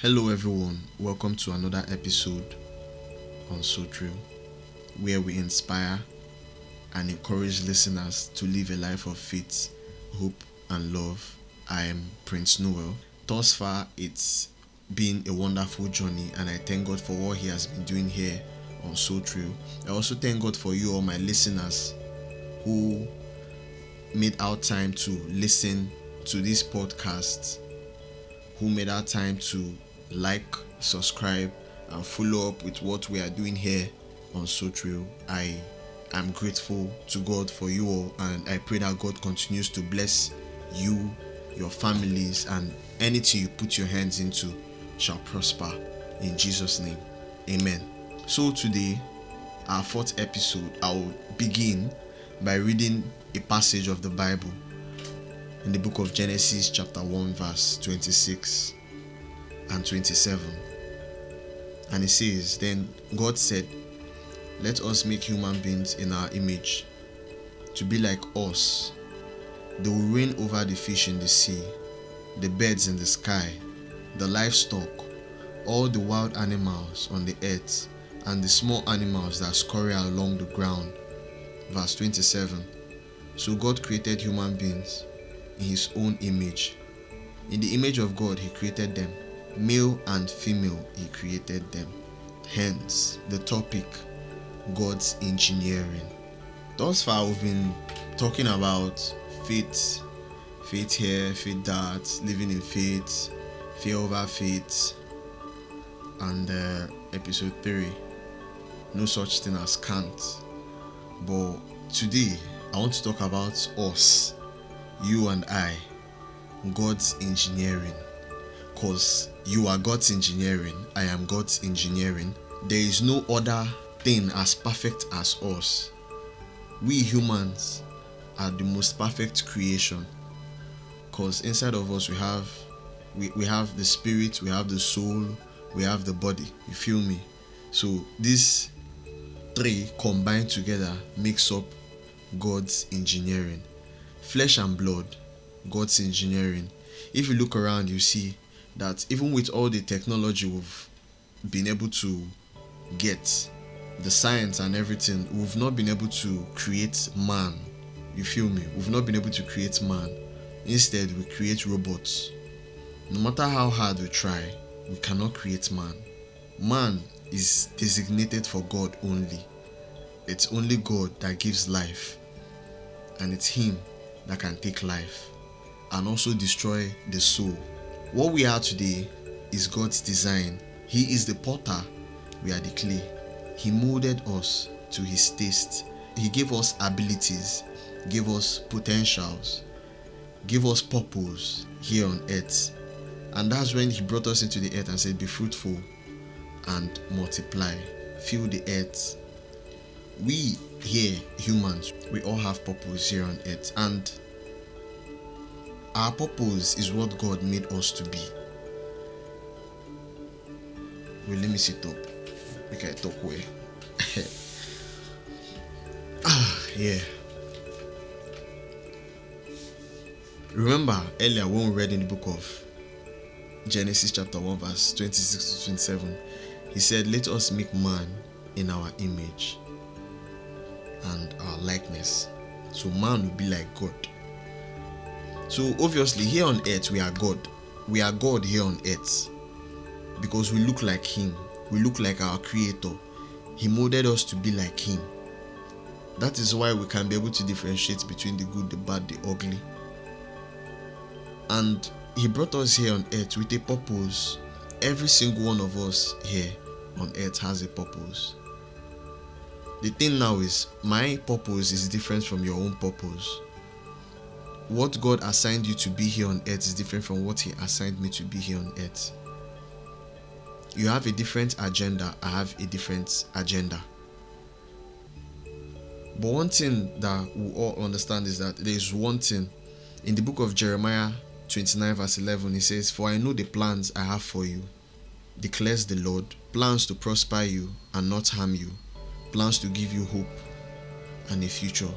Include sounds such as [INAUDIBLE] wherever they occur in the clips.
Hello, everyone. Welcome to another episode on So True, where we inspire and encourage listeners to live a life of faith, hope, and love. I am Prince Noel. Thus far, it's been a wonderful journey, and I thank God for what He has been doing here on So True. I also thank God for you, all my listeners, who made out time to listen to this podcast, who made out time to like, subscribe, and follow up with what we are doing here on So True. I am grateful to God for you all, and I pray that God continues to bless you, your families, and anything you put your hands into shall prosper in Jesus' name. Amen. So, today, our fourth episode, I'll begin by reading a passage of the Bible in the book of Genesis, chapter 1, verse 26 and 27. And it says, Then God said, Let us make human beings in our image, to be like us. They will reign over the fish in the sea, the birds in the sky, the livestock, all the wild animals on the earth, and the small animals that scurry along the ground. Verse 27 So God created human beings in his own image. In the image of God, he created them. Male and female, he created them. Hence, the topic God's engineering. Thus far, we've been talking about faith, faith here, faith that, living in faith, fear over faith, and uh, episode 3 no such thing as can't. But today, I want to talk about us, you and I, God's engineering. Because you are God's engineering, I am God's engineering. There is no other thing as perfect as us. We humans are the most perfect creation. Because inside of us we have we, we have the spirit, we have the soul, we have the body. You feel me? So these three combined together makes up God's engineering. Flesh and blood, God's engineering. If you look around, you see that even with all the technology we've been able to get, the science and everything, we've not been able to create man. You feel me? We've not been able to create man. Instead, we create robots. No matter how hard we try, we cannot create man. Man is designated for God only. It's only God that gives life, and it's Him that can take life and also destroy the soul. What we are today is God's design. He is the potter, we are the clay. He molded us to His taste. He gave us abilities, gave us potentials, gave us purpose here on earth. And that's when He brought us into the earth and said, Be fruitful and multiply, fill the earth. We here, humans, we all have purpose here on earth, and our purpose is what God made us to be. Well, let me sit up. Make I talk way. [LAUGHS] ah, yeah. Remember earlier when we read in the book of Genesis chapter 1, verse 26 to 27, he said, Let us make man in our image and our likeness. So man will be like God. So obviously, here on earth, we are God. We are God here on earth because we look like Him. We look like our Creator. He molded us to be like Him. That is why we can be able to differentiate between the good, the bad, the ugly. And He brought us here on earth with a purpose. Every single one of us here on earth has a purpose. The thing now is, my purpose is different from your own purpose. What God assigned you to be here on earth is different from what He assigned me to be here on earth. You have a different agenda, I have a different agenda. But one thing that we all understand is that there is one thing in the book of Jeremiah 29, verse 11, it says, For I know the plans I have for you, declares the Lord plans to prosper you and not harm you, plans to give you hope and a future.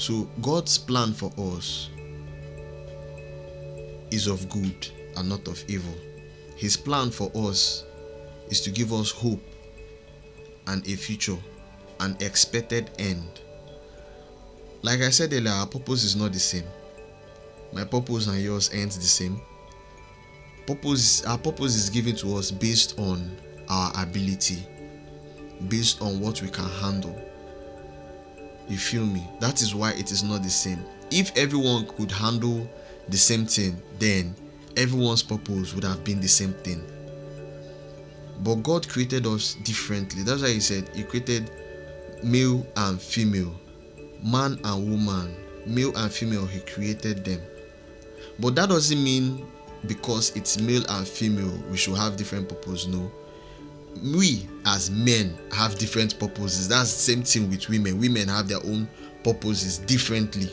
So, God's plan for us is of good and not of evil. His plan for us is to give us hope and a future, an expected end. Like I said earlier, our purpose is not the same. My purpose and yours ain't the same. Purpose, our purpose is given to us based on our ability, based on what we can handle. You feel me? That is why it is not the same. If everyone could handle the same thing, then everyone's purpose would have been the same thing. But God created us differently. That's why He said He created male and female, man and woman, male and female. He created them. But that doesn't mean because it's male and female we should have different purpose. No. We as men have different purposes. That's the same thing with women. Women have their own purposes differently.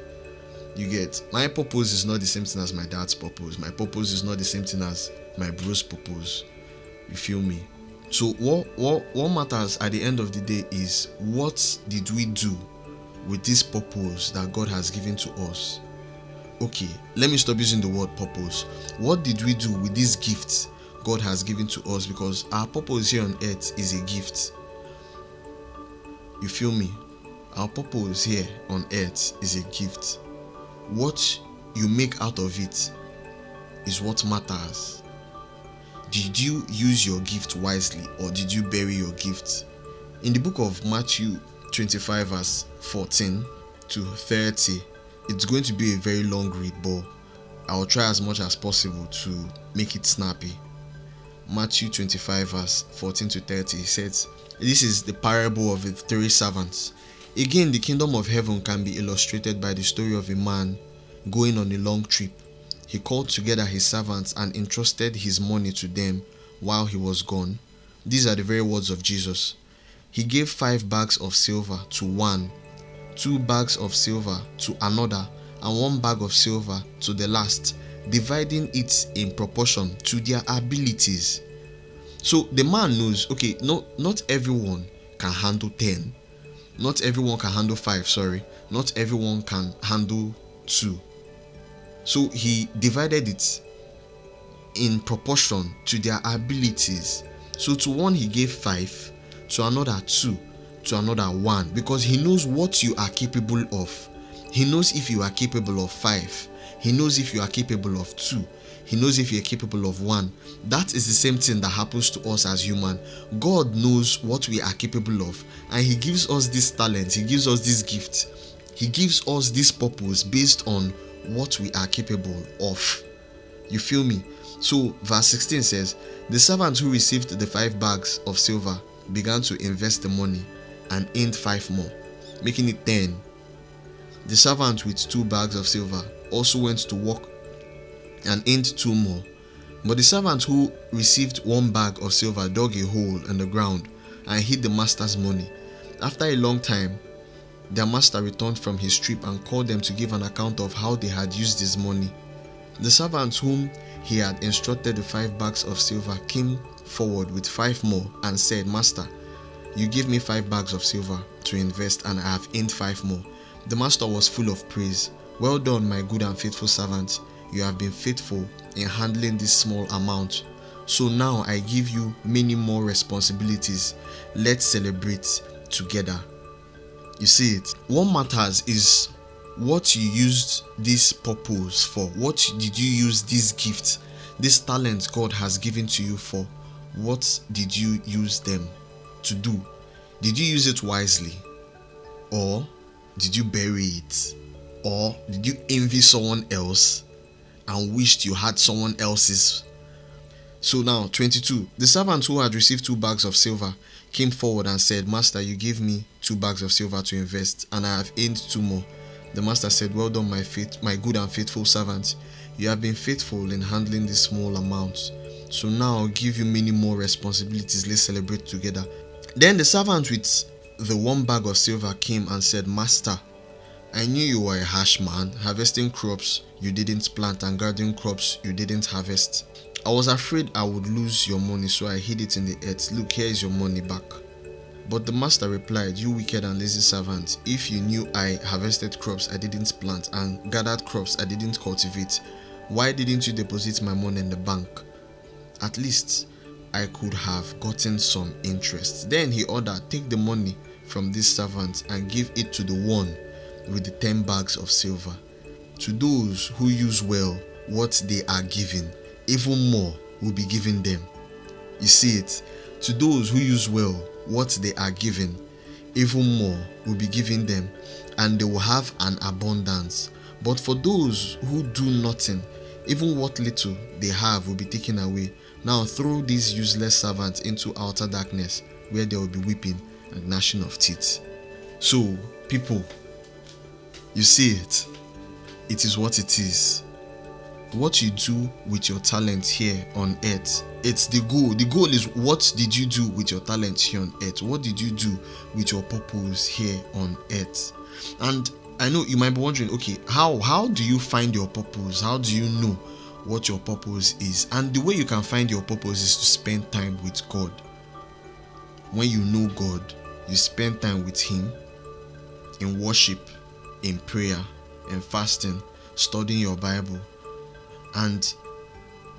You get my purpose is not the same thing as my dad's purpose. My purpose is not the same thing as my bro's purpose. You feel me? So what what what matters at the end of the day is what did we do with this purpose that God has given to us? Okay, let me stop using the word purpose. What did we do with these gifts God has given to us? Because our purpose here on earth is a gift. You feel me? Our purpose here on earth is a gift. What you make out of it is what matters. Did you use your gift wisely or did you bury your gift? In the book of Matthew 25, verse 14 to 30, it's going to be a very long read, but I'll try as much as possible to make it snappy. Matthew 25, verse 14 to 30 he says, This is the parable of the three servants. Again, the kingdom of heaven can be illustrated by the story of a man going on a long trip. He called together his servants and entrusted his money to them while he was gone. These are the very words of Jesus. He gave five bags of silver to one two bags of silver to another, and one bag of silver to the last, dividing it in proportion to their abilities. So the man knows, okay, not not everyone can handle 10. Not everyone can handle 5, sorry. Not everyone can handle 2. So he divided it in proportion to their abilities. So to one he gave 5, to another 2, to another one because he knows what you are capable of. He knows if you are capable of five. He knows if you are capable of two. He knows if you're capable of one. That is the same thing that happens to us as human. God knows what we are capable of, and He gives us this talent. He gives us this gift. He gives us this purpose based on what we are capable of. You feel me? So, verse 16 says, The servant who received the five bags of silver began to invest the money and earned five more, making it ten. The servant with two bags of silver also went to work and earned two more. But the servant who received one bag of silver dug a hole in the ground and hid the master's money. After a long time, their master returned from his trip and called them to give an account of how they had used his money. The servants whom he had instructed the five bags of silver came forward with five more and said, Master, you give me five bags of silver to invest, and I have earned five more. The master was full of praise. Well done, my good and faithful servant. You have been faithful in handling this small amount. So now I give you many more responsibilities. Let's celebrate together. You see it. What matters is what you used this purpose for. What did you use this gift, this talent God has given to you for? What did you use them to do, did you use it wisely? Or did you bury it? Or did you envy someone else and wished you had someone else's? So now, 22. The servant who had received two bags of silver came forward and said, Master, you gave me two bags of silver to invest, and I have earned two more. The master said, Well done, my faith, my good and faithful servant. You have been faithful in handling these small amounts. So now I'll give you many more responsibilities. Let's celebrate together. Then the servant with the one bag of silver came and said, Master, I knew you were a harsh man, harvesting crops you didn't plant and gathering crops you didn't harvest. I was afraid I would lose your money, so I hid it in the earth. Look, here is your money back. But the master replied, You wicked and lazy servant, if you knew I harvested crops I didn't plant and gathered crops I didn't cultivate, why didn't you deposit my money in the bank? at least I could have gotten some interest. Then he ordered, Take the money from this servant and give it to the one with the ten bags of silver. To those who use well what they are given, even more will be given them. You see it? To those who use well what they are given, even more will be given them, and they will have an abundance. But for those who do nothing, even what little they have will be taken away. Now throw these useless servants into outer darkness, where there will be weeping and gnashing of teeth. So, people, you see it. It is what it is. What you do with your talent here on earth, it's the goal. The goal is what did you do with your talent here on earth? What did you do with your purpose here on earth? And I know you might be wondering, okay, how how do you find your purpose? How do you know what your purpose is? And the way you can find your purpose is to spend time with God. When you know God, you spend time with Him in worship, in prayer, in fasting, studying your Bible. And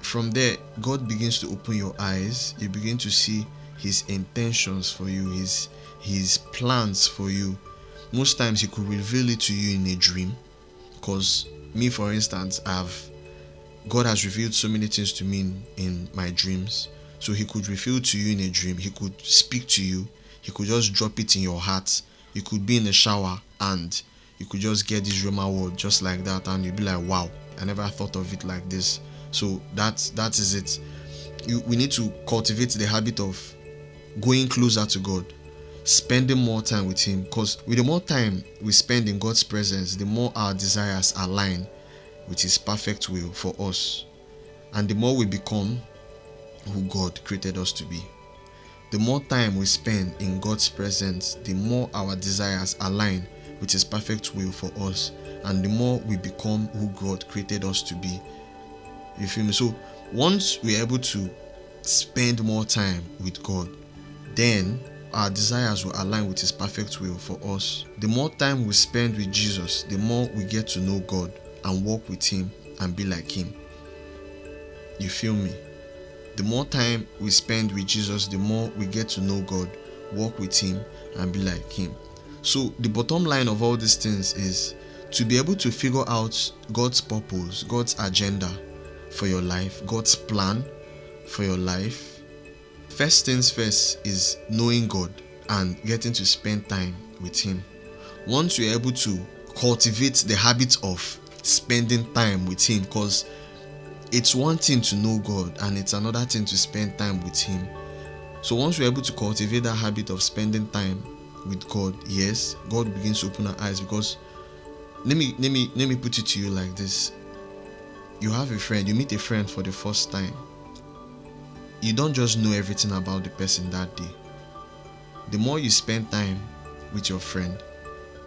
from there, God begins to open your eyes. You begin to see His intentions for you, His His plans for you. Most times he could reveal it to you in a dream. Because me for instance i've god has revealed so many things to me in, in my dreams. So he could reveal to you in a dream. He could speak to you. He could just drop it in your heart. You could be in the shower and you could just get this Rhema word just like that and you'd be like wow i never thought of it like this. So that that is it. You, we need to cultivate the habit of going closer to god spending more time with him because with the more time we spend in god's presence the more our desires align with his perfect will for us. And the more we become who god created us to be. The more time we spend in god's presence the more our desires align with his perfect will for us and the more we become who god created us to be you feel me so once we're able to spend more time with god then our desires will align with His perfect will for us. The more time we spend with Jesus, the more we get to know God and walk with Him and be like Him. You feel me? The more time we spend with Jesus, the more we get to know God, walk with Him, and be like Him. So, the bottom line of all these things is to be able to figure out God's purpose, God's agenda for your life, God's plan for your life First things first is knowing God and getting to spend time with Him. Once you're able to cultivate the habit of spending time with Him, because it's one thing to know God and it's another thing to spend time with Him. So once you're able to cultivate that habit of spending time with God, yes, God begins to open our eyes because let me let me let me put it to you like this. You have a friend, you meet a friend for the first time you don't just know everything about the person that day. The more you spend time with your friend,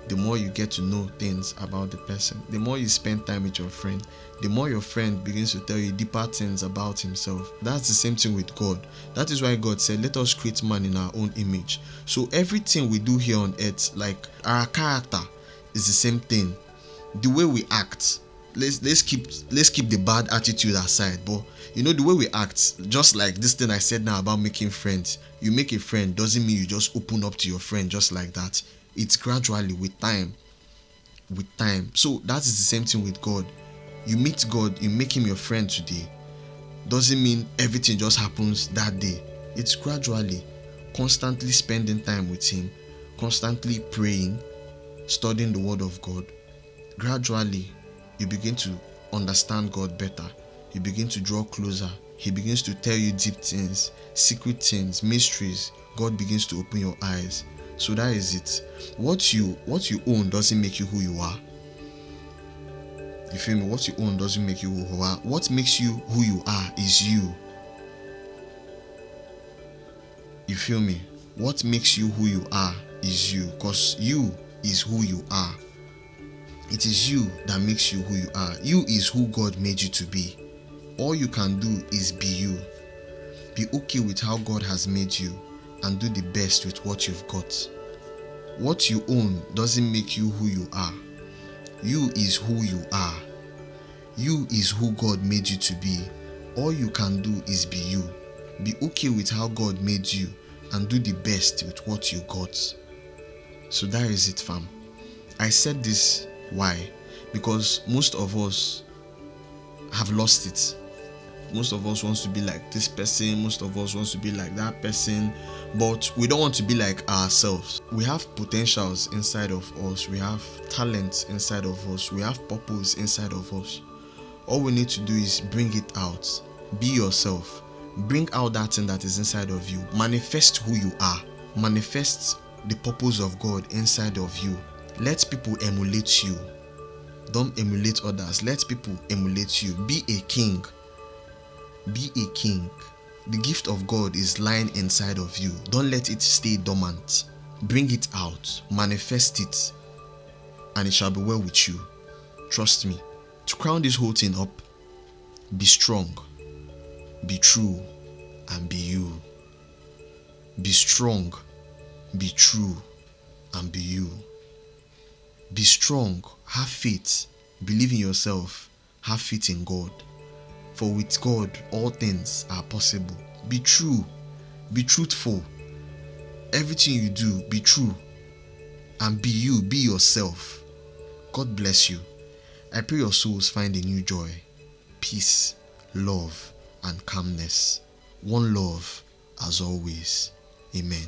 the more you get to know things about the person. The more you spend time with your friend, the more your friend begins to tell you deeper things about himself. That's the same thing with God. That is why God said, Let us create man in our own image. So everything we do here on earth, like our character, is the same thing. The way we act, let's let's keep let's keep the bad attitude aside but you know the way we act just like this thing i said now about making friends you make a friend doesn't mean you just open up to your friend just like that it's gradually with time with time so that is the same thing with god you meet god you make him your friend today doesn't mean everything just happens that day it's gradually constantly spending time with him constantly praying studying the word of god gradually you begin to understand God better. You begin to draw closer. He begins to tell you deep things, secret things, mysteries. God begins to open your eyes. So that is it. What you what you own doesn't make you who you are. You feel me? What you own doesn't make you who you are. What makes you who you are is you. You feel me? What makes you who you are is you. Because you is who you are. It is you that makes you who you are. You is who God made you to be. All you can do is be you. Be okay with how God has made you and do the best with what you've got. What you own doesn't make you who you are. You is who you are. You is who God made you to be. All you can do is be you. Be okay with how God made you and do the best with what you got. So that is it, fam. I said this why? Because most of us have lost it. Most of us wants to be like this person, most of us wants to be like that person, but we don't want to be like ourselves. We have potentials inside of us, we have talents inside of us, we have purpose inside of us. All we need to do is bring it out. Be yourself. Bring out that thing that is inside of you. Manifest who you are. Manifest the purpose of God inside of you. Let people emulate you. Don't emulate others. Let people emulate you. Be a king. Be a king. The gift of God is lying inside of you. Don't let it stay dormant. Bring it out. Manifest it. And it shall be well with you. Trust me. To crown this whole thing up, be strong, be true, and be you. Be strong, be true, and be you. Be strong, have faith, believe in yourself, have faith in God. For with God, all things are possible. Be true, be truthful. Everything you do, be true. And be you, be yourself. God bless you. I pray your souls find a new joy, peace, love, and calmness. One love as always. Amen.